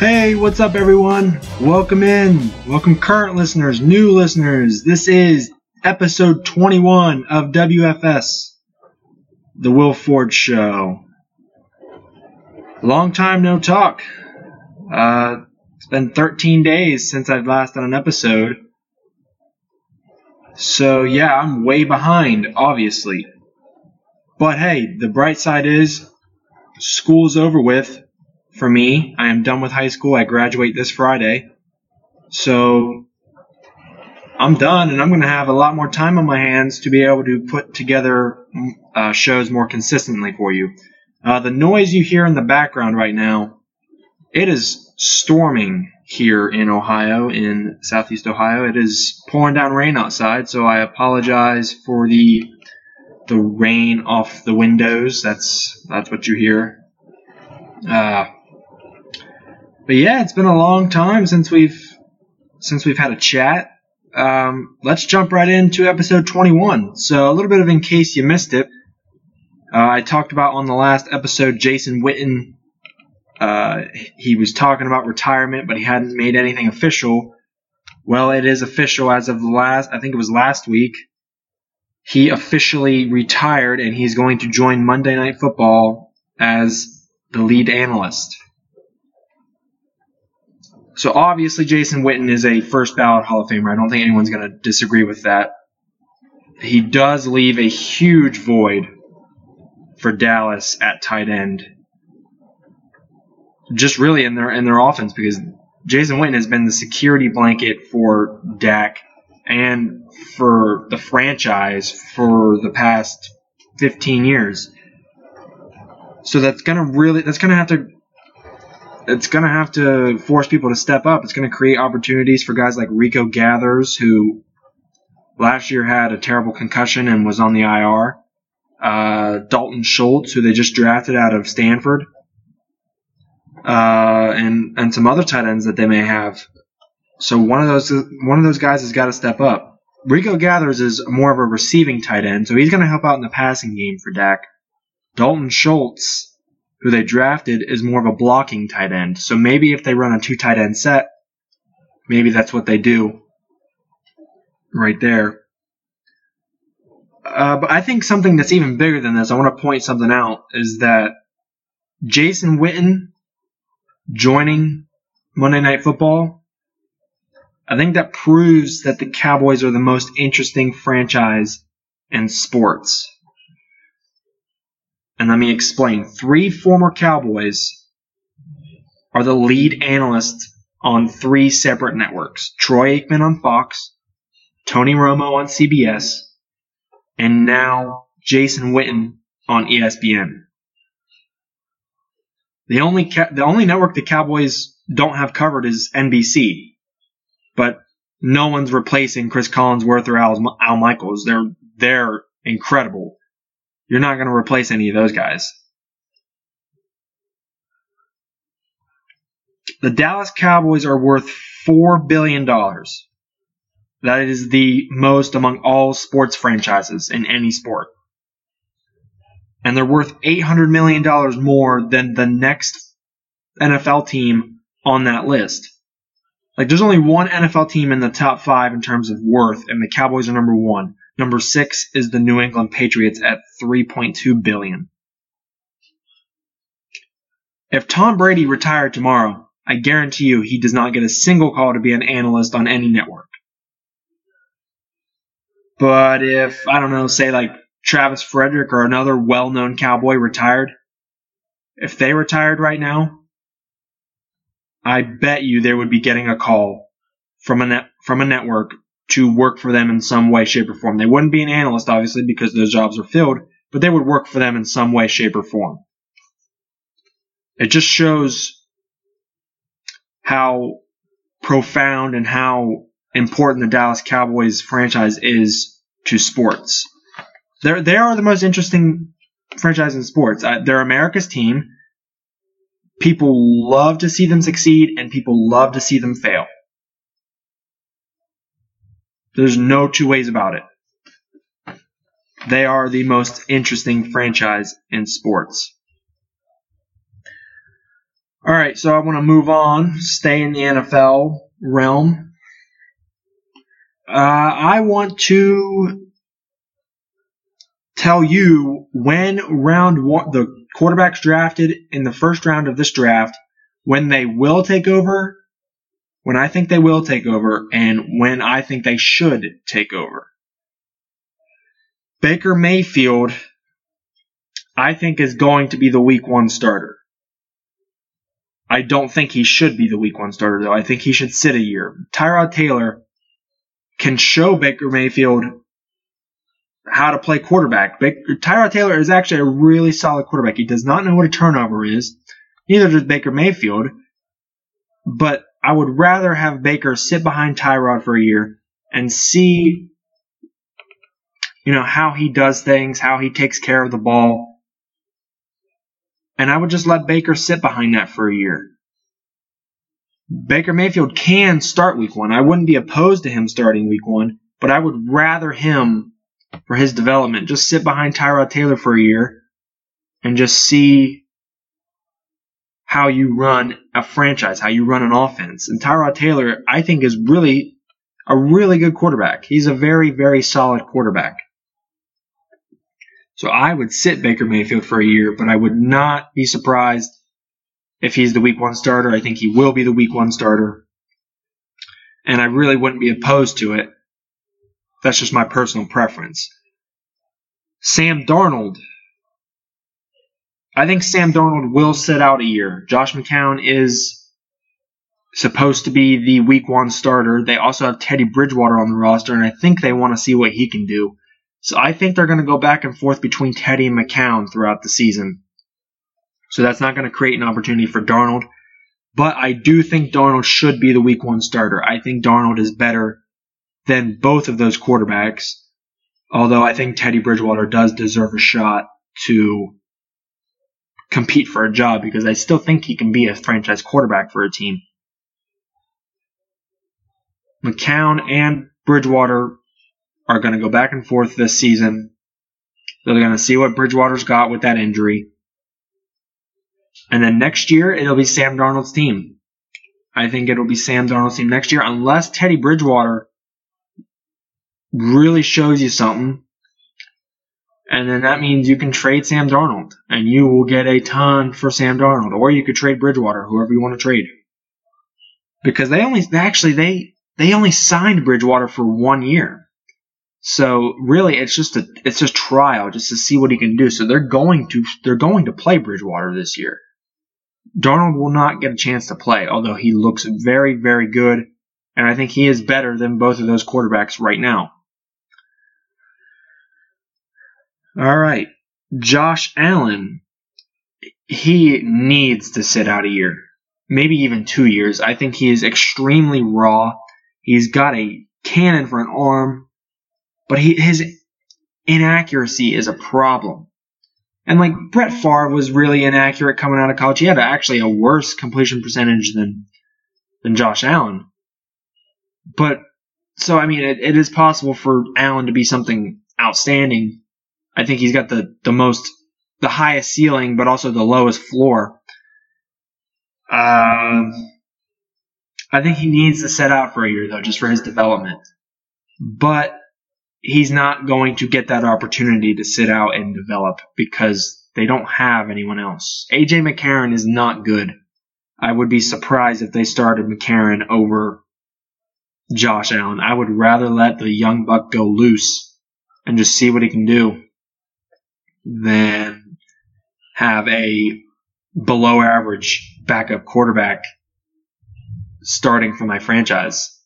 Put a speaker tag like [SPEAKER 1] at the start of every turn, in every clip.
[SPEAKER 1] Hey, what's up, everyone? Welcome in. Welcome, current listeners, new listeners. This is episode 21 of WFS, The Will Ford Show. Long time no talk. Uh, it's been 13 days since I've last done an episode. So, yeah, I'm way behind, obviously. But hey, the bright side is school's over with for me. I am done with high school. I graduate this Friday. So I'm done and I'm going to have a lot more time on my hands to be able to put together uh, shows more consistently for you. Uh, the noise you hear in the background right now, it is storming here in Ohio, in southeast Ohio. It is pouring down rain outside, so I apologize for the the rain off the windows. That's that's what you hear. Uh, but yeah, it's been a long time since we've since we've had a chat. Um, let's jump right into episode 21. So a little bit of in case you missed it. Uh, I talked about on the last episode Jason Witten. Uh, he was talking about retirement, but he hadn't made anything official. Well, it is official as of the last. I think it was last week. He officially retired, and he's going to join Monday Night Football as the lead analyst. So obviously, Jason Witten is a first ballot Hall of Famer. I don't think anyone's going to disagree with that. He does leave a huge void for Dallas at tight end. Just really in their in their offense because Jason Witten has been the security blanket for Dak and for the franchise for the past 15 years. So that's gonna really that's gonna have to it's going to have to force people to step up. It's going to create opportunities for guys like Rico Gathers, who last year had a terrible concussion and was on the IR. Uh, Dalton Schultz, who they just drafted out of Stanford, uh, and and some other tight ends that they may have. So one of those one of those guys has got to step up. Rico Gathers is more of a receiving tight end, so he's going to help out in the passing game for Dak. Dalton Schultz who they drafted is more of a blocking tight end. So maybe if they run a two tight end set, maybe that's what they do right there. Uh, but I think something that's even bigger than this, I want to point something out, is that Jason Witten joining Monday Night Football, I think that proves that the Cowboys are the most interesting franchise in sports. And let me explain. Three former Cowboys are the lead analysts on three separate networks Troy Aikman on Fox, Tony Romo on CBS, and now Jason Witten on ESPN. The only the only network the Cowboys don't have covered is NBC, but no one's replacing Chris Collinsworth or Al, Al Michaels. They're they're incredible. You're not going to replace any of those guys. The Dallas Cowboys are worth $4 billion. That is the most among all sports franchises in any sport. And they're worth $800 million more than the next NFL team on that list. Like, there's only one NFL team in the top five in terms of worth, and the Cowboys are number one. Number six is the New England Patriots at 3.2 billion. If Tom Brady retired tomorrow, I guarantee you he does not get a single call to be an analyst on any network. But if, I don't know, say like Travis Frederick or another well known cowboy retired, if they retired right now, I bet you they would be getting a call from a net, from a network to work for them in some way, shape, or form. They wouldn't be an analyst, obviously, because those jobs are filled, but they would work for them in some way, shape, or form. It just shows how profound and how important the Dallas Cowboys franchise is to sports. They're, they are the most interesting franchise in sports. Uh, they're America's team. People love to see them succeed, and people love to see them fail. There's no two ways about it. They are the most interesting franchise in sports. All right, so I want to move on, stay in the NFL realm. Uh, I want to tell you when round one, the quarterbacks drafted in the first round of this draft, when they will take over, when I think they will take over, and when I think they should take over. Baker Mayfield, I think, is going to be the week one starter. I don't think he should be the week one starter, though. I think he should sit a year. Tyrod Taylor can show Baker Mayfield how to play quarterback. Tyrod Taylor is actually a really solid quarterback. He does not know what a turnover is. Neither does Baker Mayfield. But I would rather have Baker sit behind Tyrod for a year and see, you know, how he does things, how he takes care of the ball, and I would just let Baker sit behind that for a year. Baker Mayfield can start week one. I wouldn't be opposed to him starting week one, but I would rather him, for his development, just sit behind Tyrod Taylor for a year and just see how you run a franchise, how you run an offense. And Tyrod Taylor, I think, is really a really good quarterback. He's a very, very solid quarterback. So I would sit Baker Mayfield for a year, but I would not be surprised if he's the week one starter. I think he will be the week one starter. And I really wouldn't be opposed to it. That's just my personal preference. Sam Darnold. I think Sam Darnold will sit out a year. Josh McCown is supposed to be the week one starter. They also have Teddy Bridgewater on the roster, and I think they want to see what he can do. So I think they're going to go back and forth between Teddy and McCown throughout the season. So that's not going to create an opportunity for Darnold. But I do think Darnold should be the week one starter. I think Darnold is better than both of those quarterbacks. Although I think Teddy Bridgewater does deserve a shot to compete for a job because I still think he can be a franchise quarterback for a team. McCown and Bridgewater are going to go back and forth this season. They're going to see what Bridgewater's got with that injury. And then next year, it'll be Sam Darnold's team. I think it'll be Sam Darnold's team next year, unless Teddy Bridgewater really shows you something. And then that means you can trade Sam Darnold, and you will get a ton for Sam Darnold. Or you could trade Bridgewater, whoever you want to trade. Because they only, actually, they, they only signed Bridgewater for one year. So really, it's just a it's just trial just to see what he can do. So they're going to they're going to play Bridgewater this year. Darnold will not get a chance to play, although he looks very very good, and I think he is better than both of those quarterbacks right now. All right, Josh Allen, he needs to sit out a year, maybe even two years. I think he is extremely raw. He's got a cannon for an arm but he, his inaccuracy is a problem. And like Brett Favre was really inaccurate coming out of college. He had actually a worse completion percentage than than Josh Allen. But so I mean, it, it is possible for Allen to be something outstanding. I think he's got the the most the highest ceiling, but also the lowest floor. Um, I think he needs to set out for a year though, just for his development. But he's not going to get that opportunity to sit out and develop because they don't have anyone else. AJ McCarron is not good. I would be surprised if they started McCarron over Josh Allen. I would rather let the young buck go loose and just see what he can do than have a below average backup quarterback starting for my franchise.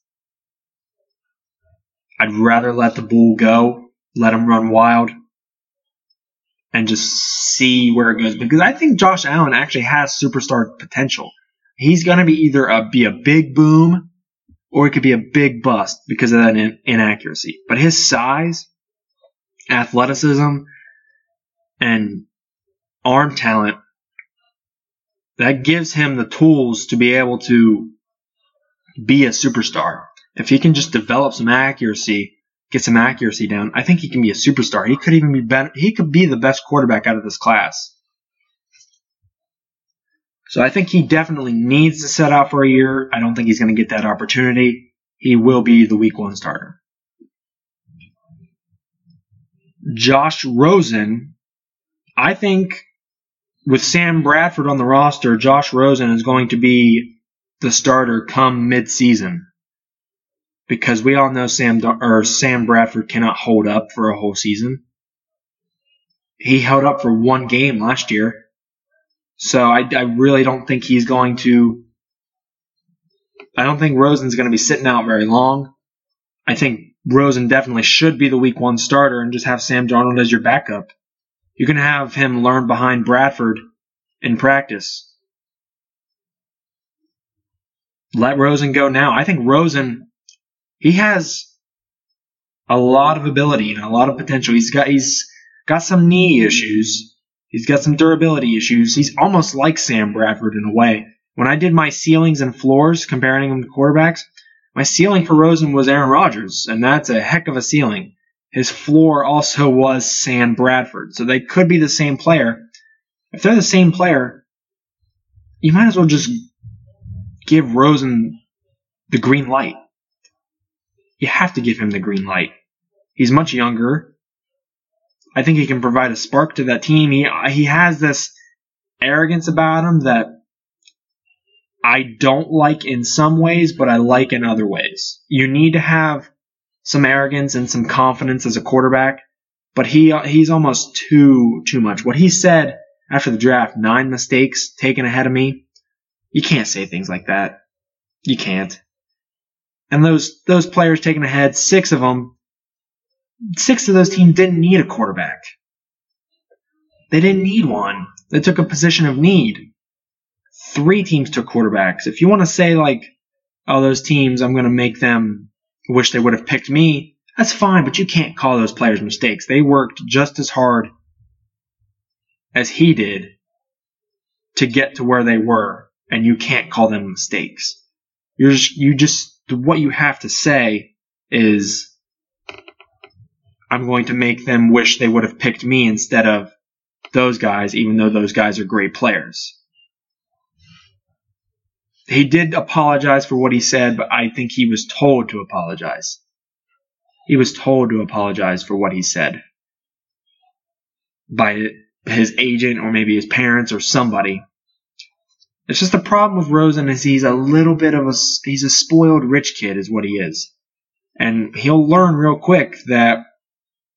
[SPEAKER 1] I'd rather let the bull go, let him run wild, and just see where it goes. Because I think Josh Allen actually has superstar potential. He's going to be either a, be a big boom or it could be a big bust because of that in, inaccuracy. But his size, athleticism, and arm talent, that gives him the tools to be able to be a superstar. If he can just develop some accuracy, get some accuracy down, I think he can be a superstar. He could even be better. He could be the best quarterback out of this class. So I think he definitely needs to set out for a year. I don't think he's going to get that opportunity. He will be the week one starter. Josh Rosen, I think with Sam Bradford on the roster, Josh Rosen is going to be the starter come mid-season because we all know Sam or Sam Bradford cannot hold up for a whole season. He held up for one game last year, so I, I really don't think he's going to. I don't think Rosen's going to be sitting out very long. I think Rosen definitely should be the week one starter and just have Sam Darnold as your backup. You can have him learn behind Bradford in practice. Let Rosen go now. I think Rosen, he has a lot of ability and a lot of potential. He's got he's got some knee issues. He's got some durability issues. He's almost like Sam Bradford in a way. When I did my ceilings and floors comparing him to quarterbacks, my ceiling for Rosen was Aaron Rodgers, and that's a heck of a ceiling. His floor also was Sam Bradford, so they could be the same player. If they're the same player, you might as well just give Rosen the green light. You have to give him the green light. He's much younger. I think he can provide a spark to that team. He he has this arrogance about him that I don't like in some ways, but I like in other ways. You need to have some arrogance and some confidence as a quarterback, but he he's almost too too much. What he said after the draft, nine mistakes taken ahead of me. You can't say things like that. You can't. And those those players taken ahead, six of them, six of those teams didn't need a quarterback. They didn't need one. They took a position of need three teams took quarterbacks. If you want to say like, oh, those teams, I'm going to make them wish they would have picked me, that's fine, but you can't call those players mistakes. They worked just as hard as he did to get to where they were, and you can't call them mistakes. You're just, you just, what you have to say is, I'm going to make them wish they would have picked me instead of those guys, even though those guys are great players he did apologize for what he said, but I think he was told to apologize. He was told to apologize for what he said by his agent or maybe his parents or somebody. It's just the problem with Rosen is he's a little bit of a he's a spoiled rich kid is what he is. And he'll learn real quick that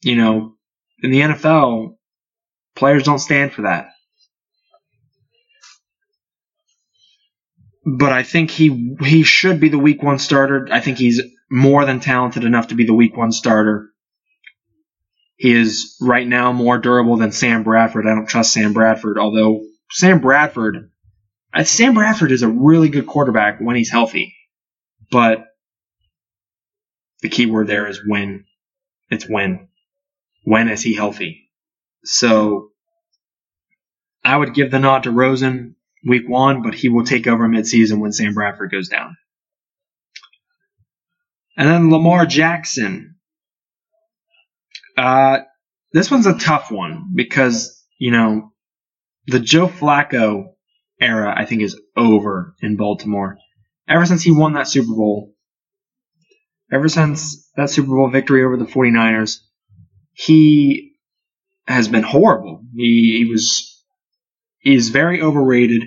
[SPEAKER 1] you know, in the NFL, players don't stand for that. But I think he he should be the week one starter. I think he's more than talented enough to be the week one starter. He is right now more durable than Sam Bradford. I don't trust Sam Bradford, although Sam Bradford, Sam Bradford is a really good quarterback when he's healthy, but the key word there is when. It's when. When is he healthy? So I would give the nod to Rosen week one, but he will take over midseason when Sam Bradford goes down. And then Lamar Jackson. Uh, this one's a tough one because, you know, the Joe Flacco era, I think, is over in Baltimore. Ever since he won that Super Bowl, ever since that Super Bowl victory over the 49ers, he has been horrible. He, he was He's very overrated,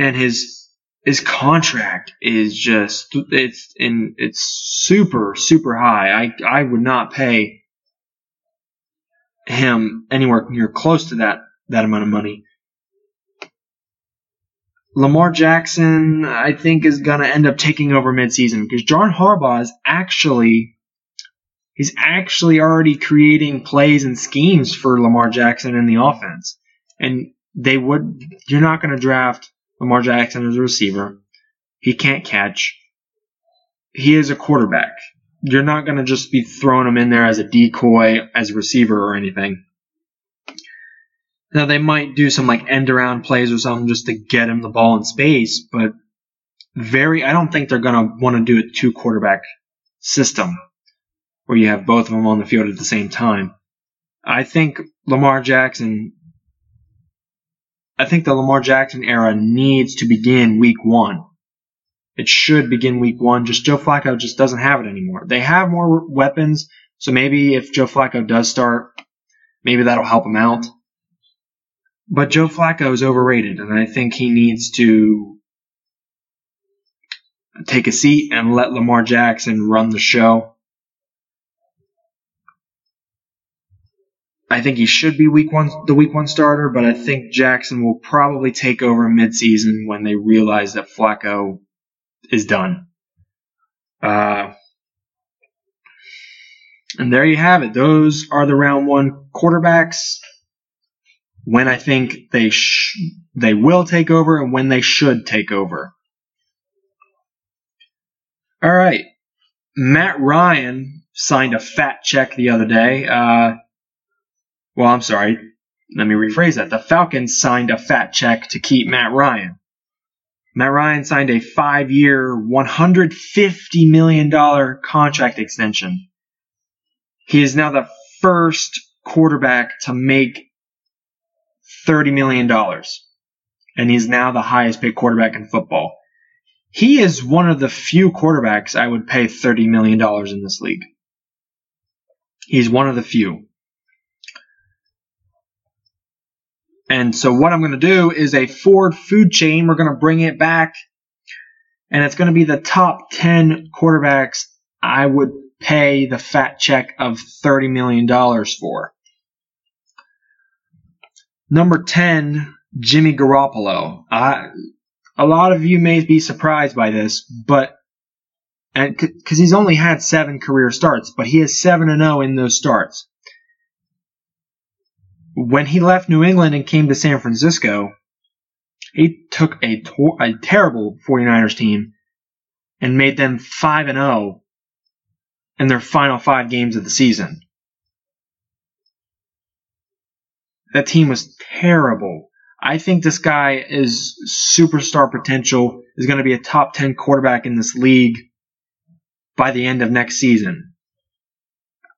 [SPEAKER 1] and his his contract is just it's in it's super super high. I I would not pay him anywhere near close to that that amount of money. Lamar Jackson, I think, is going to end up taking over midseason because John Harbaugh is actually he's actually already creating plays and schemes for Lamar Jackson in the offense. And they would, you're not going to draft Lamar Jackson is a receiver. He can't catch. He is a quarterback. You're not going to just be throwing him in there as a decoy, as a receiver or anything. Now they might do some like end around plays or something just to get him the ball in space, but very, I don't think they're going to want to do a two quarterback system where you have both of them on the field at the same time. I think Lamar Jackson, I think the Lamar Jackson era needs to begin week one. It should begin week one. Just Joe Flacco just doesn't have it anymore. They have more weapons, so maybe if Joe Flacco does start, maybe that'll help him out. But Joe Flacco is overrated, and I think he needs to take a seat and let Lamar Jackson run the show. I think he should be week one, the week one starter, but I think Jackson will probably take over midseason when they realize that Flacco is done. Uh, and there you have it. Those are the round one quarterbacks. When I think they sh- they will take over and when they should take over. All right, Matt Ryan signed a fat check the other day. Uh, well, I'm sorry. Let me rephrase that. The Falcons signed a fat check to keep Matt Ryan. Matt Ryan signed a five year, $150 million contract extension. He is now the first quarterback to make $30 million. And he's now the highest paid quarterback in football. He is one of the few quarterbacks I would pay $30 million in this league. He's one of the few. And so what I'm going to do is a Ford food chain. We're going to bring it back. And it's going to be the top 10 quarterbacks I would pay the fat check of $30 million for. Number 10, Jimmy Garoppolo. I, a lot of you may be surprised by this, but and because he's only had seven career starts, but he and zero oh in those starts when he left New England and came to San Francisco, he took a, to- a terrible 49ers team and made them 5 and 0 in their final 5 games of the season. That team was terrible. I think this guy is superstar potential, is going to be a top 10 quarterback in this league by the end of next season.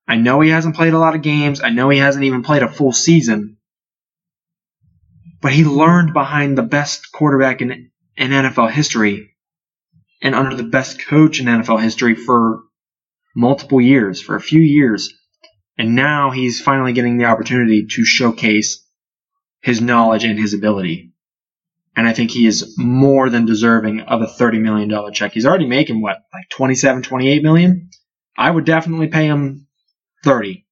[SPEAKER 1] I know he hasn't played a lot of games. I know he hasn't even played a full season. But he learned behind the best quarterback in, in NFL history and under the best coach in NFL history for multiple years, for a few years. And now he's finally getting the opportunity to showcase his knowledge and his ability. And I think he is more than deserving of a $30 million check. He's already making what, like 27, 28 million? I would definitely pay him 30.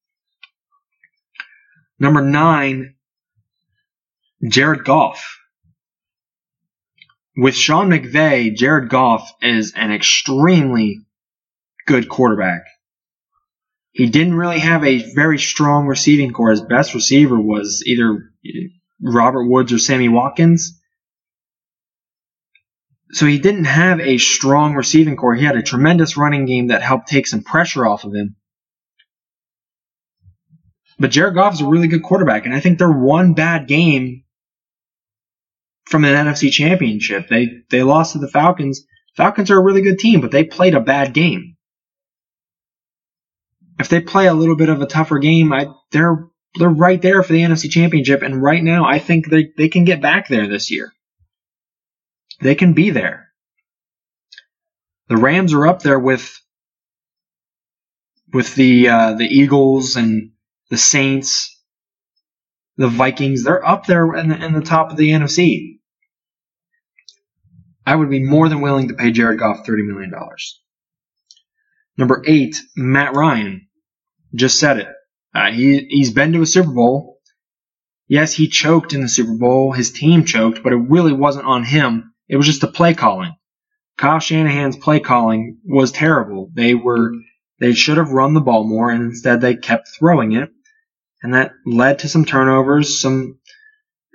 [SPEAKER 1] Number nine, Jared Goff. With Sean McVay, Jared Goff is an extremely good quarterback. He didn't really have a very strong receiving corps. His best receiver was either Robert Woods or Sammy Watkins. So he didn't have a strong receiving corps. He had a tremendous running game that helped take some pressure off of him. But Jared Goff is a really good quarterback, and I think they're one bad game from an NFC championship. They they lost to the Falcons. Falcons are a really good team, but they played a bad game. If they play a little bit of a tougher game, I, they're they're right there for the NFC championship, and right now I think they, they can get back there this year. They can be there. The Rams are up there with with the uh, the Eagles and the Saints, the Vikings, they're up there in the, in the top of the NFC. I would be more than willing to pay Jared Goff $30 million. Number eight, Matt Ryan. Just said it. Uh, he, he's been to a Super Bowl. Yes, he choked in the Super Bowl. His team choked, but it really wasn't on him. It was just the play calling. Kyle Shanahan's play calling was terrible. They were, they should have run the ball more and instead they kept throwing it and that led to some turnovers, some,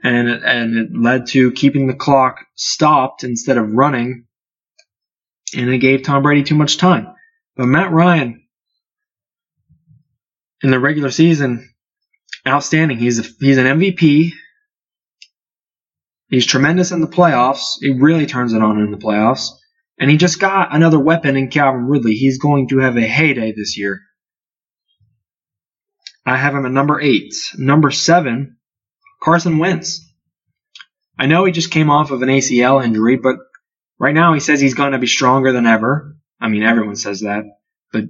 [SPEAKER 1] and it, and it led to keeping the clock stopped instead of running, and it gave Tom Brady too much time. But Matt Ryan, in the regular season, outstanding. He's a, he's an MVP. He's tremendous in the playoffs. He really turns it on in the playoffs. And he just got another weapon in Calvin Ridley. He's going to have a heyday this year. I have him at number eight. Number seven, Carson Wentz. I know he just came off of an ACL injury, but right now he says he's going to be stronger than ever. I mean, everyone says that, but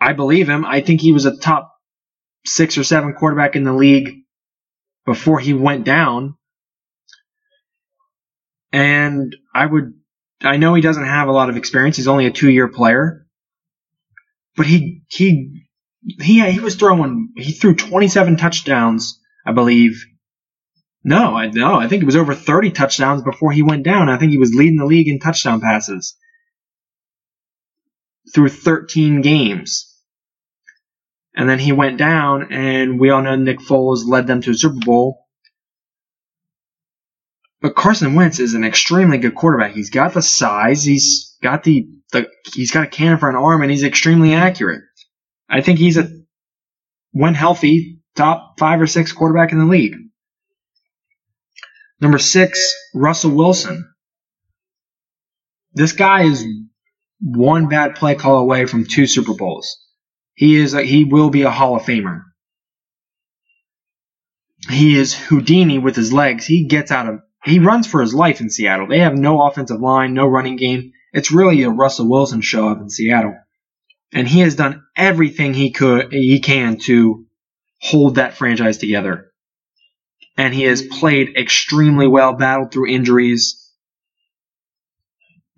[SPEAKER 1] I believe him. I think he was a top six or seven quarterback in the league before he went down. And I would, I know he doesn't have a lot of experience. He's only a two year player, but he, he, he, he was throwing, he threw 27 touchdowns, I believe. No, I no, I think it was over 30 touchdowns before he went down. I think he was leading the league in touchdown passes through 13 games. And then he went down, and we all know Nick Foles led them to a Super Bowl. But Carson Wentz is an extremely good quarterback. He's got the size, he's got the, the he's got a cannon for an arm, and he's extremely accurate. I think he's a when healthy top five or six quarterback in the league. Number six, Russell Wilson. This guy is one bad play call away from two Super Bowls. He is a, he will be a Hall of Famer. He is Houdini with his legs. He gets out of he runs for his life in Seattle. They have no offensive line, no running game. It's really a Russell Wilson show up in Seattle. And he has done everything he could he can to hold that franchise together. And he has played extremely well, battled through injuries.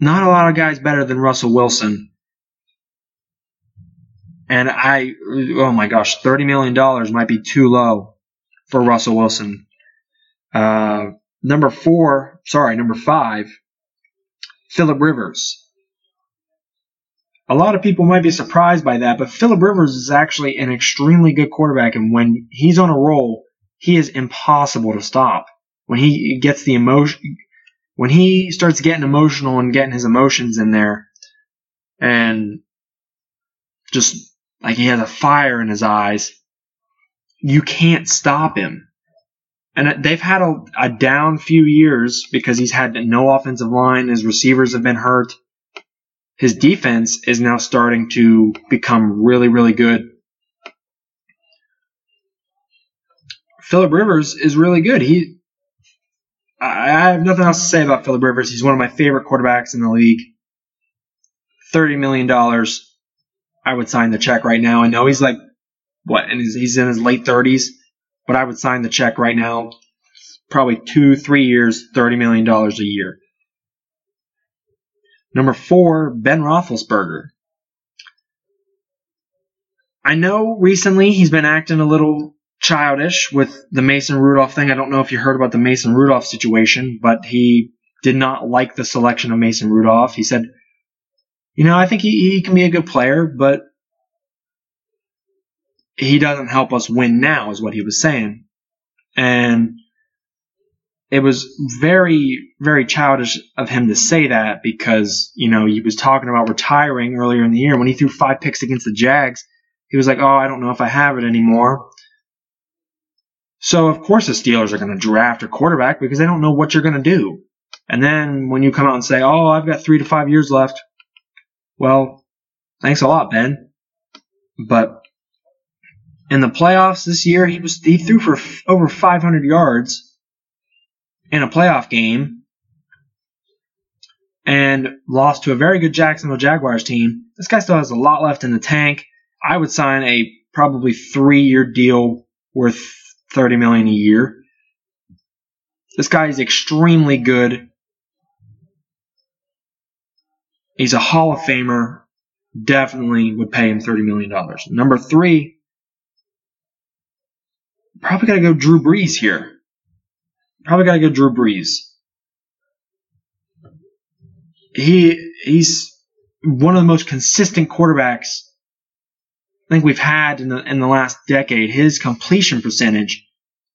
[SPEAKER 1] Not a lot of guys better than Russell Wilson. And I, oh my gosh, $30 million might be too low for Russell Wilson. Uh, number four, sorry, number five, Philip Rivers. A lot of people might be surprised by that, but Philip Rivers is actually an extremely good quarterback, and when he's on a roll, he is impossible to stop. When he gets the emotion, when he starts getting emotional and getting his emotions in there, and just like he has a fire in his eyes. You can't stop him. And they've had a, a down few years because he's had no offensive line. His receivers have been hurt. His defense is now starting to become really, really good. Philip Rivers is really good. He, I have nothing else to say about Philip Rivers. He's one of my favorite quarterbacks in the league. Thirty million dollars I would sign the check right now. I know he's like what, and he's, he's in his late 30s, but I would sign the check right now. Probably two, three years, thirty million dollars a year. Number four, Ben Roethlisberger. I know recently he's been acting a little childish with the Mason Rudolph thing. I don't know if you heard about the Mason Rudolph situation, but he did not like the selection of Mason Rudolph. He said you know, I think he, he can be a good player, but he doesn't help us win now, is what he was saying. And it was very, very childish of him to say that because, you know, he was talking about retiring earlier in the year when he threw five picks against the Jags. He was like, oh, I don't know if I have it anymore. So, of course, the Steelers are going to draft a quarterback because they don't know what you're going to do. And then when you come out and say, oh, I've got three to five years left, well, thanks a lot, Ben. But in the playoffs this year, he was he threw for f- over 500 yards in a playoff game and lost to a very good Jacksonville Jaguars team. This guy still has a lot left in the tank. I would sign a probably three-year deal worth 30 million a year. This guy is extremely good. He's a Hall of Famer. Definitely would pay him $30 million. Number three, probably got to go Drew Brees here. Probably got to go Drew Brees. He he's one of the most consistent quarterbacks I think we've had in the in the last decade. His completion percentage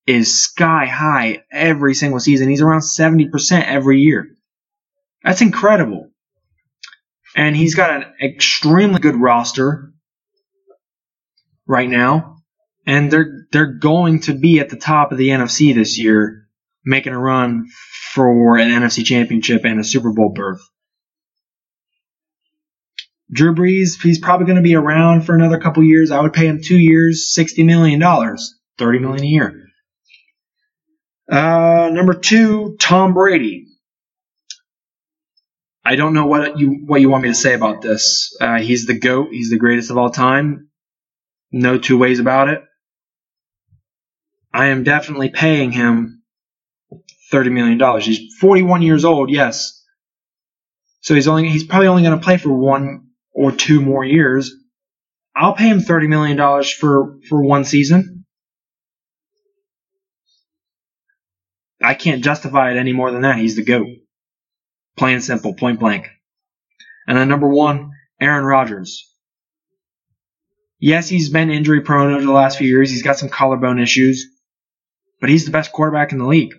[SPEAKER 1] is sky high every single season. He's around 70% every year. That's incredible and he's got an extremely good roster right now, and they're they're going to be at the top of the NFC this year, making a run for an NFC Championship and a Super Bowl berth. Drew Brees, he's probably going to be around for another couple years. I would pay him two years, $60 million, 30 million a year. Uh, number two, Tom Brady. I don't know what you what you want me to say about this. Uh, he's the goat. He's the greatest of all time. No two ways about it. I am definitely paying him thirty million dollars. He's forty-one years old. Yes. So he's only he's probably only going to play for one or two more years. I'll pay him thirty million dollars for for one season. I can't justify it any more than that. He's the goat. Plain and simple, point blank. And then number one, Aaron Rodgers. Yes, he's been injury prone over the last few years. He's got some collarbone issues, but he's the best quarterback in the league.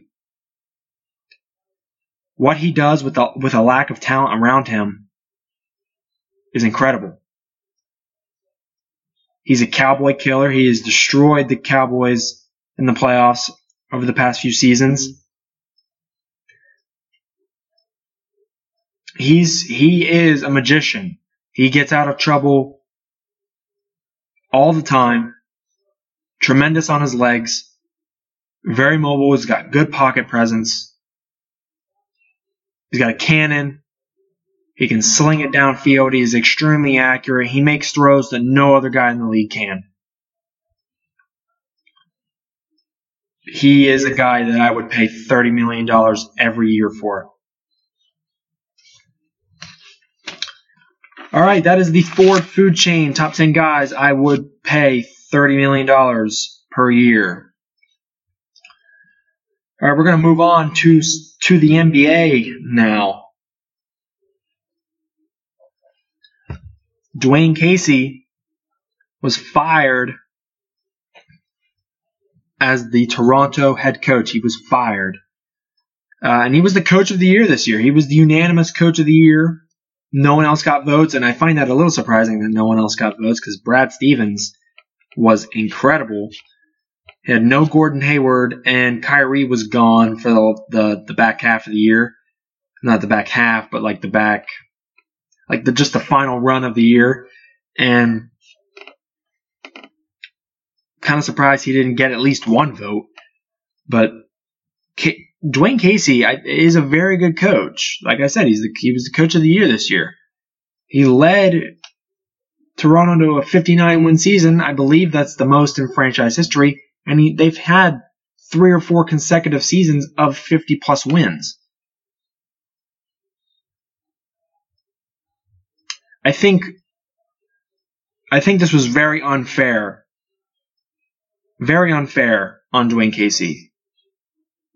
[SPEAKER 1] What he does with a, with a lack of talent around him is incredible. He's a cowboy killer. He has destroyed the Cowboys in the playoffs over the past few seasons. he's he is a magician. He gets out of trouble all the time. Tremendous on his legs. Very mobile. He's got good pocket presence. He's got a cannon. He can sling it downfield. He is extremely accurate. He makes throws that no other guy in the league can. He is a guy that I would pay $30 million every year for. All right, that is the Ford food chain. Top 10 guys I would pay $30 million per year. All right, we're going to move on to, to the NBA now. Dwayne Casey was fired as the Toronto head coach. He was fired. Uh, and he was the coach of the year this year. He was the unanimous coach of the year no one else got votes, and I find that a little surprising that no one else got votes because Brad Stevens was incredible. He had no Gordon Hayward, and Kyrie was gone for the, the, the back half of the year. Not the back half, but like the back, like the just the final run of the year, and kind of surprised he didn't get at least one vote. But Dwayne Casey is a very good coach. Like I said, he's the, he was the coach of the year this year. He led Toronto to a 59 win season. I believe that's the most in franchise history. And he, they've had three or four consecutive seasons of 50 plus wins. I think I think this was very unfair. Very unfair on Dwayne Casey.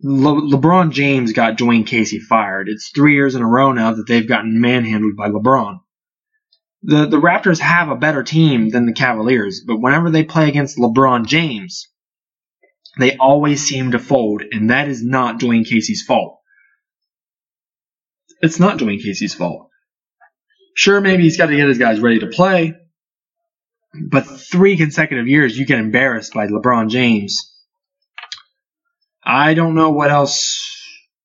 [SPEAKER 1] Le- LeBron James got Dwayne Casey fired. It's three years in a row now that they've gotten manhandled by LeBron. The the Raptors have a better team than the Cavaliers, but whenever they play against LeBron James, they always seem to fold, and that is not Dwayne Casey's fault. It's not Dwayne Casey's fault. Sure, maybe he's got to get his guys ready to play, but three consecutive years you get embarrassed by LeBron James I don't know what else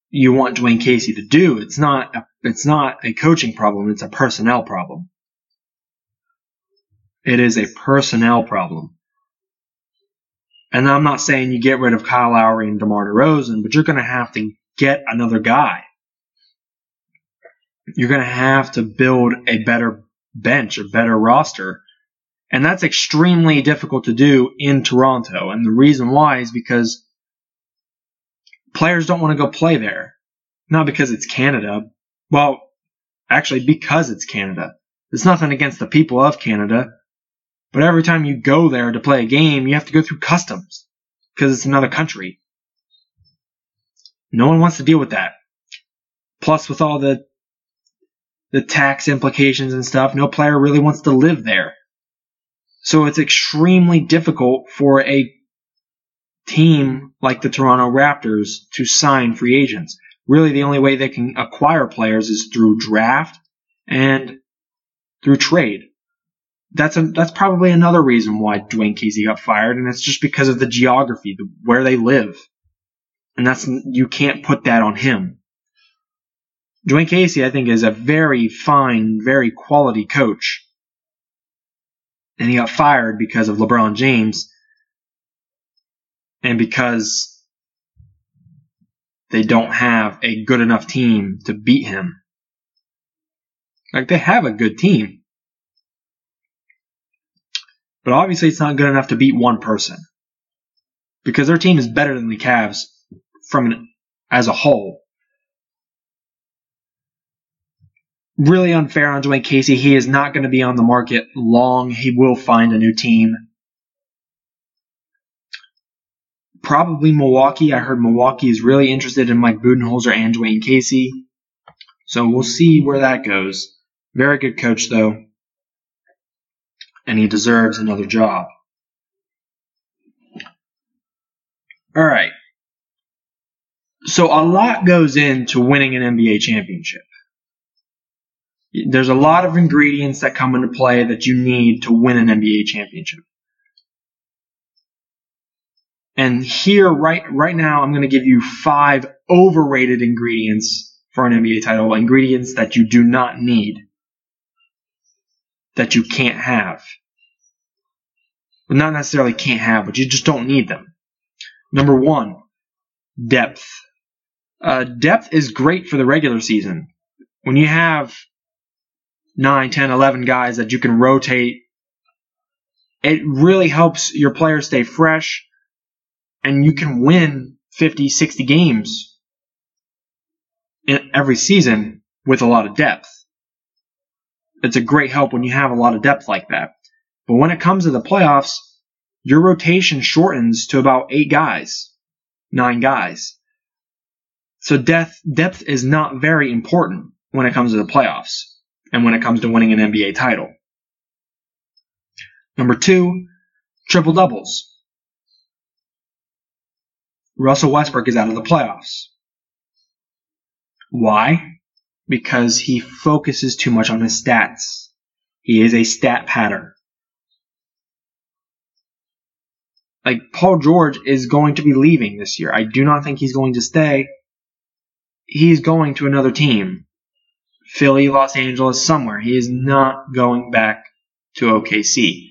[SPEAKER 1] you want Dwayne Casey to do. It's not a, it's not a coaching problem. It's a personnel problem. It is a personnel problem. And I'm not saying you get rid of Kyle Lowry and DeMar DeRozan, but you're going to have to get another guy. You're going to have to build a better bench, a better roster. And that's extremely difficult to do in Toronto. And the reason why is because players don't want to go play there. Not because it's Canada. Well, actually, because it's Canada. It's nothing against the people of Canada. But every time you go there to play a game, you have to go through customs. Because it's another country. No one wants to deal with that. Plus, with all the the tax implications and stuff, no player really wants to live there. So it's extremely difficult for a team like the Toronto Raptors to sign free agents. Really, the only way they can acquire players is through draft and through trade. That's a, that's probably another reason why Dwayne Casey got fired, and it's just because of the geography, the, where they live, and that's you can't put that on him. Dwayne Casey, I think, is a very fine, very quality coach, and he got fired because of LeBron James and because they don't have a good enough team to beat him. Like they have a good team. But obviously it's not good enough to beat one person. Because their team is better than the Cavs from an, as a whole. Really unfair on Dwayne Casey. He is not going to be on the market long. He will find a new team. Probably Milwaukee. I heard Milwaukee is really interested in Mike Budenholzer and Dwayne Casey. So we'll see where that goes. Very good coach, though. And he deserves another job. All right. So a lot goes into winning an NBA championship. There's a lot of ingredients that come into play that you need to win an NBA championship. And here, right, right now, I'm going to give you five overrated ingredients for an NBA title. Ingredients that you do not need. That you can't have. Well, not necessarily can't have, but you just don't need them. Number one, depth. Uh, depth is great for the regular season. When you have 9, 10, 11 guys that you can rotate, it really helps your players stay fresh and you can win 50, 60 games in every season with a lot of depth. It's a great help when you have a lot of depth like that. But when it comes to the playoffs, your rotation shortens to about eight guys, nine guys. So depth, depth is not very important when it comes to the playoffs and when it comes to winning an NBA title. Number two, triple doubles. Russell Westbrook is out of the playoffs. Why? Because he focuses too much on his stats. He is a stat patter. Like Paul George is going to be leaving this year. I do not think he's going to stay. He's going to another team. Philly, Los Angeles, somewhere. He is not going back to OKC.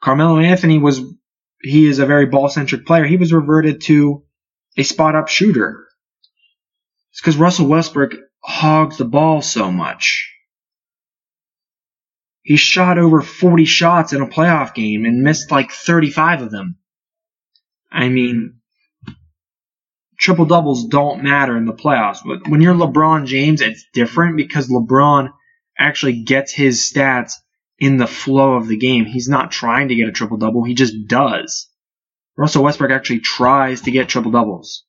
[SPEAKER 1] Carmelo Anthony was he is a very ball centric player. He was reverted to a spot up shooter. It's because Russell Westbrook hogs the ball so much. He shot over 40 shots in a playoff game and missed like 35 of them. I mean, triple doubles don't matter in the playoffs. But when you're LeBron James, it's different because LeBron actually gets his stats in the flow of the game. He's not trying to get a triple double, he just does. Russell Westbrook actually tries to get triple doubles.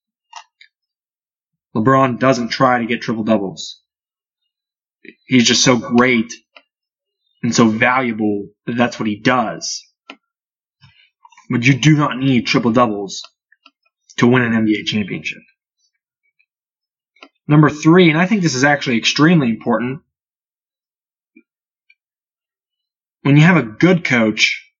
[SPEAKER 1] LeBron doesn't try to get triple doubles. He's just so great and so valuable that that's what he does. But you do not need triple doubles to win an NBA championship. Number three, and I think this is actually extremely important, when you have a good coach,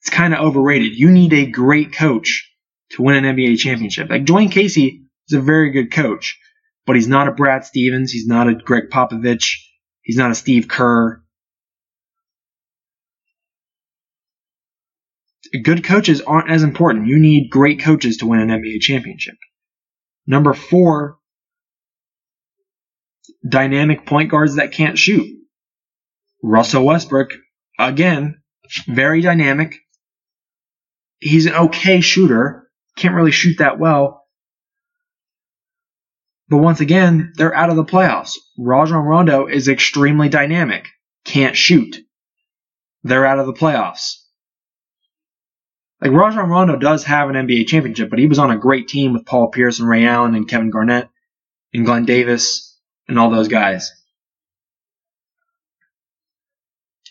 [SPEAKER 1] it's kind of overrated. You need a great coach to win an NBA championship. Like Dwayne Casey is a very good coach, but he's not a Brad Stevens. He's not a Gregg Popovich. He's not a Steve Kerr. Good coaches aren't as important. You need great coaches to win an NBA championship. Number four, dynamic point guards that can't shoot. Russell Westbrook, again, very dynamic. He's an okay shooter. Can't really shoot that well. But once again, they're out of the playoffs. Rajon Rondo is extremely dynamic. Can't shoot. They're out of the playoffs. Like Rajon Rondo does have an NBA championship, but he was on a great team with Paul Pierce and Ray Allen and Kevin Garnett and Glen Davis and all those guys.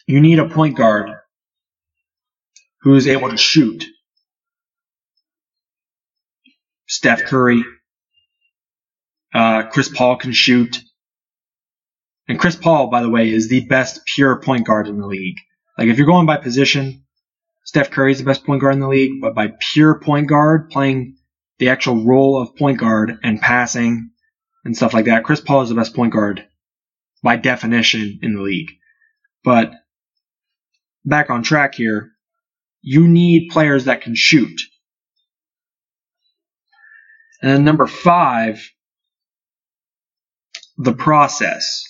[SPEAKER 1] You need a point guard who is able to shoot. Steph Curry, uh, Chris Paul can shoot. And Chris Paul, by the way, is the best pure point guard in the league. Like if you're going by position, Steph Curry is the best point guard in the league, but by pure point guard, playing the actual role of point guard and passing and stuff like that, Chris Paul is the best point guard by definition in the league. But back on track here, you need players that can shoot. And then number five, the process.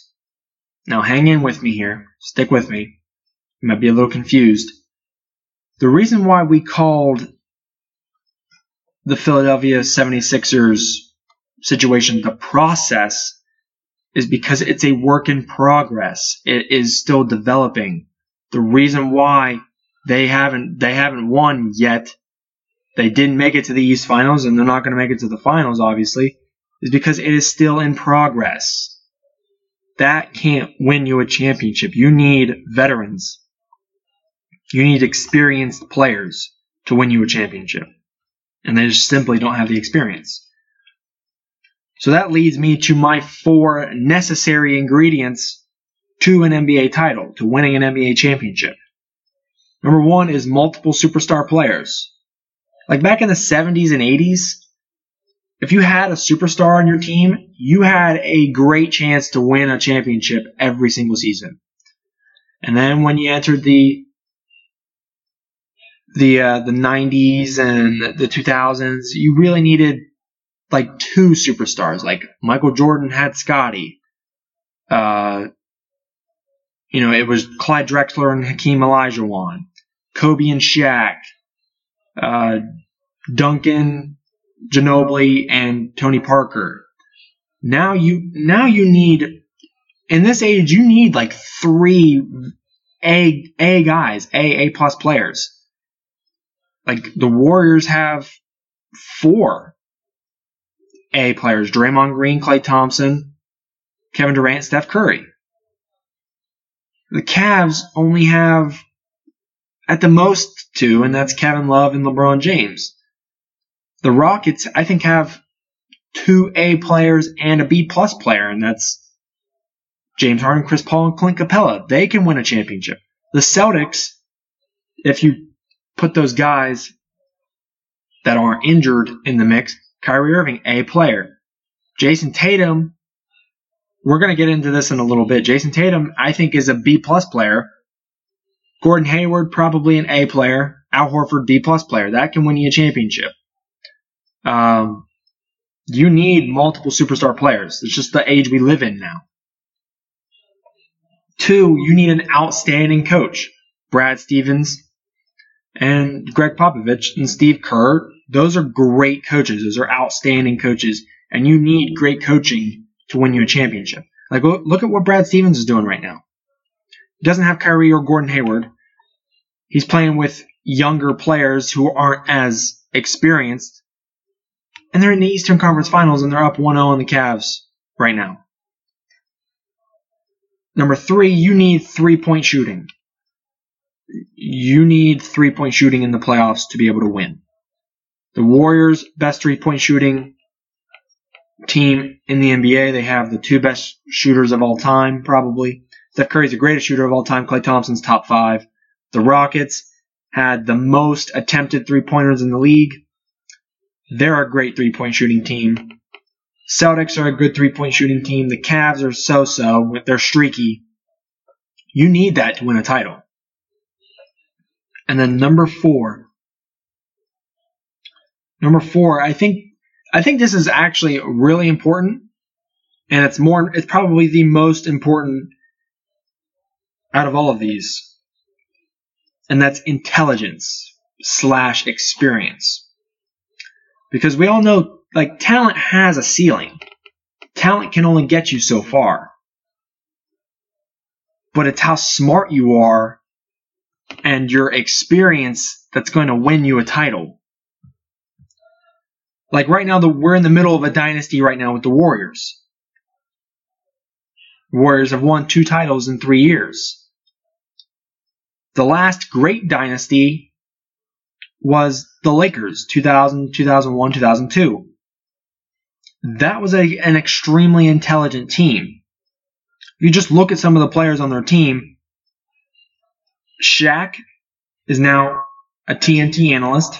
[SPEAKER 1] Now hang in with me here. Stick with me. You might be a little confused. The reason why we called the Philadelphia 76ers situation the process is because it's a work in progress. It is still developing. The reason why they haven't they haven't won yet, they didn't make it to the East Finals and they're not going to make it to the finals obviously, is because it is still in progress. That can't win you a championship. You need veterans. You need experienced players to win you a championship. And they just simply don't have the experience. So that leads me to my four necessary ingredients to an NBA title, to winning an NBA championship. Number one is multiple superstar players. Like back in the 70s and 80s, if you had a superstar on your team, you had a great chance to win a championship every single season. And then when you entered the the uh, the 90s and the 2000s, you really needed like two superstars. Like Michael Jordan had Scottie. Uh, you know, it was Clyde Drexler and Hakeem Olajuwon, Kobe and Shaq, uh, Duncan, Ginobili, and Tony Parker. Now you now you need in this age you need like three A A guys, A A plus players. Like the Warriors have four A players: Draymond Green, Klay Thompson, Kevin Durant, Steph Curry. The Cavs only have at the most two, and that's Kevin Love and LeBron James. The Rockets, I think, have two A players and a B plus player, and that's James Harden, Chris Paul, and Clint Capela. They can win a championship. The Celtics, if you put those guys that aren't injured in the mix, Kyrie Irving, A player. Jayson Tatum, we're going to get into this in a little bit. Jayson Tatum, I think, is a B plus player. Gordon Hayward, probably an A player. Al Horford, B plus player. That can win you a championship. Um, you need multiple superstar players. It's just the age we live in now. Two, you need an outstanding coach. Brad Stevens and Gregg Popovich and Steve Kerr. Those are great coaches. Those are outstanding coaches. And you need great coaching to win you a championship. Like, look at what Brad Stevens is doing right now. He doesn't have Kyrie or Gordon Hayward. He's playing with younger players who aren't as experienced and they're in the Eastern Conference Finals and they're up 1 0 on the Cavs right now. Number three, you need three point shooting. You need three point shooting in the playoffs to be able to win. The Warriors' best three point shooting team in the NBA. They have the two best shooters of all time, probably. Steph Curry's the greatest shooter of all time. Klay Thompson's top five. The Rockets had the most attempted three pointers in the league. They're a great three point shooting team. Celtics are a good three point shooting team. The Cavs are so so. They're streaky. You need that to win a title. And then number four. Number four, I think I think this is actually really important, and it's more it's probably the most important out of all of these. And that's intelligence slash experience. Because we all know, like, talent has a ceiling. Talent can only get you so far. But it's how smart you are and your experience that's going to win you a title. Like right now, the, we're in the middle of a dynasty right now with the Warriors. Warriors have won two titles in three years. The last great dynasty was the Lakers 2000, 2001, 2002. That was a, an extremely intelligent team. If you just look at some of the players on their team, Shaq is now a TNT analyst.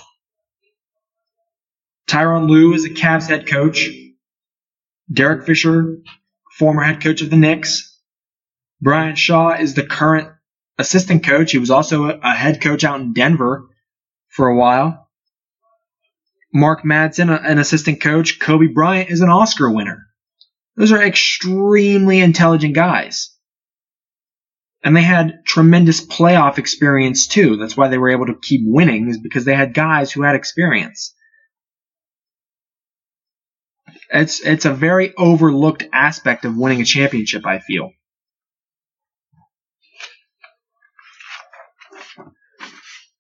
[SPEAKER 1] Tyronn Lue is a Cavs head coach. Derek Fisher, former head coach of the Knicks. Brian Shaw is the current assistant coach. He was also a head coach out in Denver for a while. Mark Madsen, an assistant coach. Kobe Bryant is an Oscar winner. Those are extremely intelligent guys. And they had tremendous playoff experience too. That's why they were able to keep winning, is because they had guys who had experience. It's it's a very overlooked aspect of winning a championship, I feel.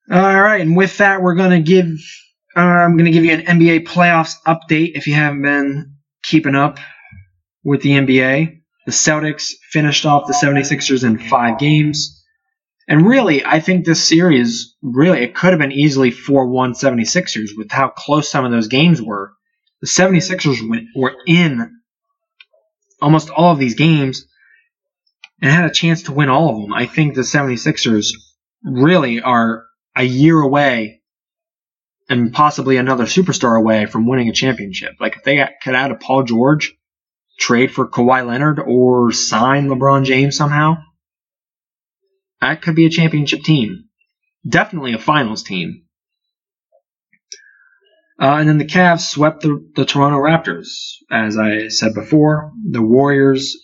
[SPEAKER 1] All right, and with that, we're gonna give uh, I'm gonna give you an NBA playoffs update if you haven't been keeping up with the NBA. The Celtics finished off the 76ers in five games. And really, I think this series, really, it could have been easily 4 1 76ers with how close some of those games were. The 76ers were in almost all of these games and had a chance to win all of them. I think the 76ers really are a year away and possibly another superstar away from winning a championship. Like if they could add a Paul George trade for Kawhi Leonard or sign LeBron James somehow, that could be a championship team. Definitely a finals team. Uh, and then the Cavs swept the, the Toronto Raptors. As I said before, the Warriors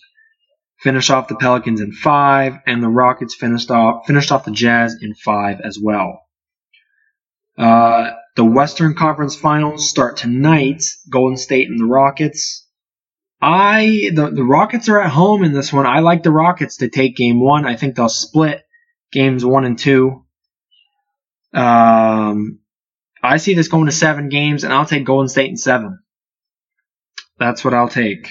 [SPEAKER 1] finished off the Pelicans in five, and the Rockets finished off finished off the Jazz in five as well. Uh, the Western Conference Finals start tonight. Golden State and the Rockets. I the, the Rockets are at home in this one. I like the Rockets to take game one. I think they'll split games one and two. Um, I see this going to seven games, and I'll take Golden State in seven. That's what I'll take.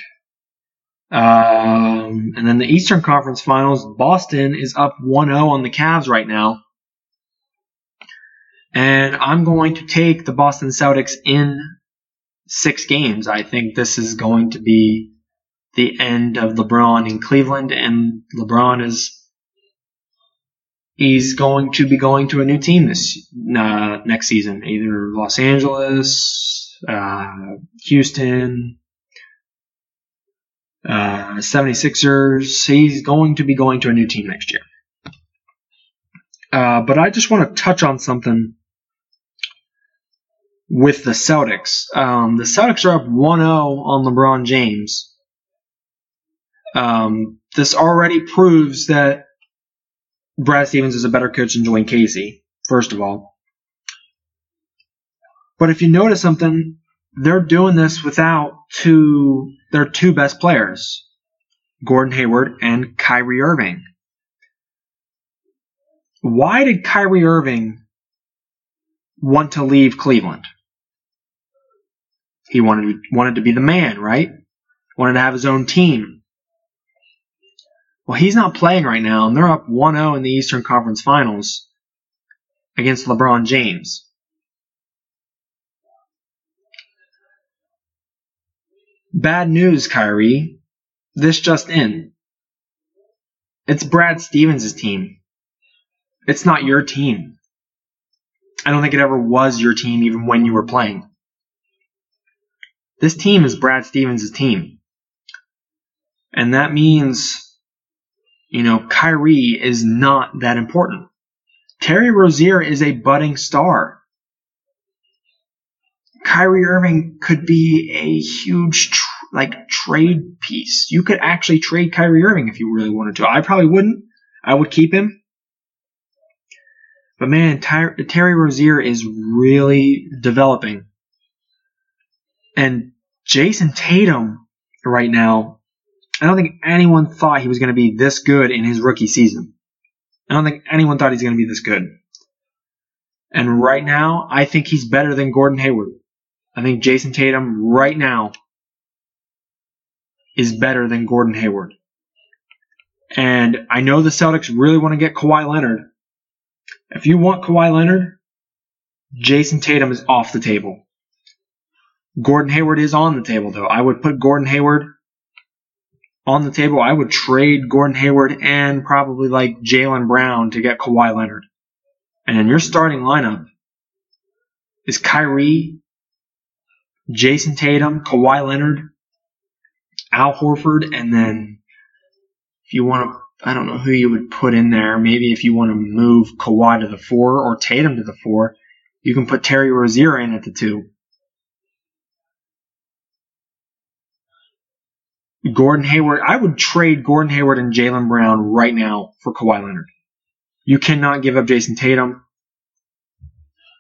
[SPEAKER 1] Um, and then the Eastern Conference Finals, Boston is up 1-0 on the Cavs right now. And I'm going to take the Boston Celtics in six games. I think this is going to be the end of LeBron in Cleveland, and LeBron is he's going to be going to a new team this uh, next season, either Los Angeles, uh, Houston, uh, 76ers. He's going to be going to a new team next year. Uh, but I just want to touch on something with the Celtics. Um, the Celtics are up 1 0 on LeBron James. Um, this already proves that Brad Stevens is a better coach than Dwayne Casey, first of all. But if you notice something, they're doing this without two their two best players, Gordon Hayward and Kyrie Irving. Why did Kyrie Irving want to leave Cleveland? He wanted wanted to be the man, right? Wanted to have his own team. Well, he's not playing right now, and they're up 1-0 in the Eastern Conference Finals against LeBron James. Bad news, Kyrie. This just in. It's Brad Stevens' team. It's not your team. I don't think it ever was your team even when you were playing. This team is Brad Stevens' team. And that means, you know, Kyrie is not that important. Terry Rozier is a budding star. Kyrie Irving could be a huge tr- like trade piece. You could actually trade Kyrie Irving if you really wanted to. I probably wouldn't. I would keep him. But man, Ty- Terry Rozier is really developing. And Jayson Tatum right now, I don't think anyone thought he was going to be this good in his rookie season. I don't think anyone thought he's going to be this good. And right now, I think he's better than Gordon Hayward. I think Jayson Tatum right now is better than Gordon Hayward. And I know the Celtics really want to get Kawhi Leonard. If you want Kawhi Leonard, Jayson Tatum is off the table. Gordon Hayward is on the table, though. I would put Gordon Hayward on the table. I would trade Gordon Hayward and probably like Jaylen Brown to get Kawhi Leonard. And in your starting lineup is Kyrie, Jayson Tatum, Kawhi Leonard, Al Horford, and then if you want to, I don't know who you would put in there. Maybe if you want to move Kawhi to the four or Tatum to the four, you can put Terry Rozier in at the two. Gordon Hayward. I would trade Gordon Hayward and Jaylen Brown right now for Kawhi Leonard. You cannot give up Jayson Tatum.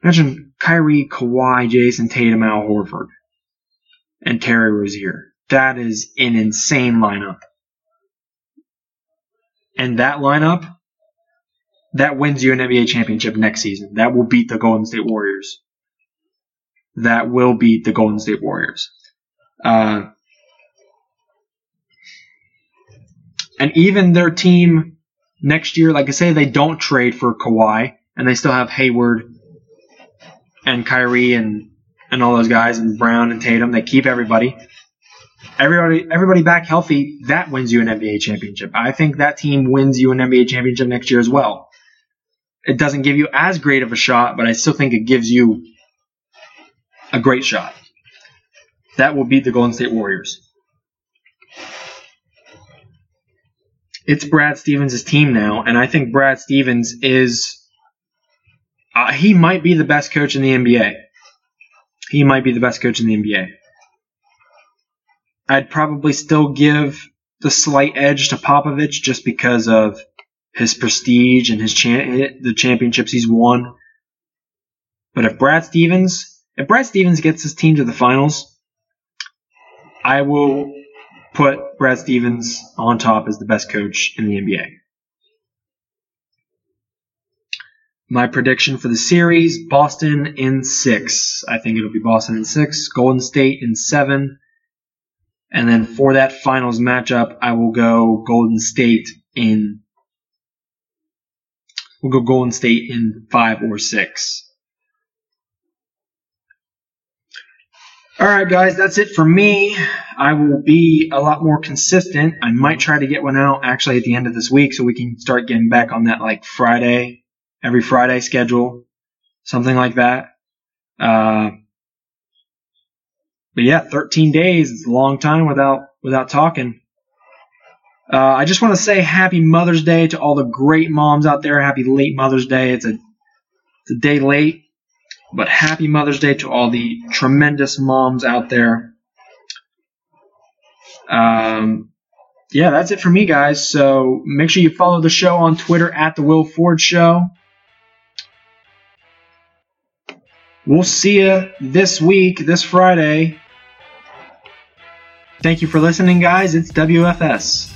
[SPEAKER 1] Imagine Kyrie, Kawhi, Jayson Tatum, Al Horford, and Terry Rozier. That is an insane lineup. And that lineup, that wins you an NBA championship next season. That will beat the Golden State Warriors. That will beat the Golden State Warriors. Uh, and even their team next year, like I say, they don't trade for Kawhi, and they still have Hayward and Kyrie and and all those guys and Brown and Tatum. They keep everybody. Everybody everybody back healthy, that wins you an NBA championship. I think that team wins you an NBA championship next year as well. It doesn't give you as great of a shot, but I still think it gives you a great shot. That will beat the Golden State Warriors. It's Brad Stevens' team now, and I think Brad Stevens is uh, he might be the best coach in the NBA. He might be the best coach in the NBA. I'd probably still give the slight edge to Popovich just because of his prestige and his the championships he's won. But if Brad Stevens, if Brad Stevens gets his team to the finals, I will put Brad Stevens on top as the best coach in the NBA. My prediction for the series Boston in six. I think it'll be Boston in six, Golden State in seven. And then for that finals matchup, I will go Golden State in. We'll go Golden State in five or six. All right, guys, that's it for me. I will be a lot more consistent. I might try to get one out actually at the end of this week so we can start getting back on that like Friday every Friday schedule, something like that. Uh, but yeah, 13 days is a long time without without talking. Uh, I just want to say Happy Mother's Day to all the great moms out there. Happy late Mother's Day. It's a it's a day late, but Happy Mother's Day to all the tremendous moms out there. Um, yeah, that's it for me, guys. So make sure you follow the show on Twitter at the Will Ford Show. We'll see you this week, this Friday. Thank you for listening, guys. It's WFS.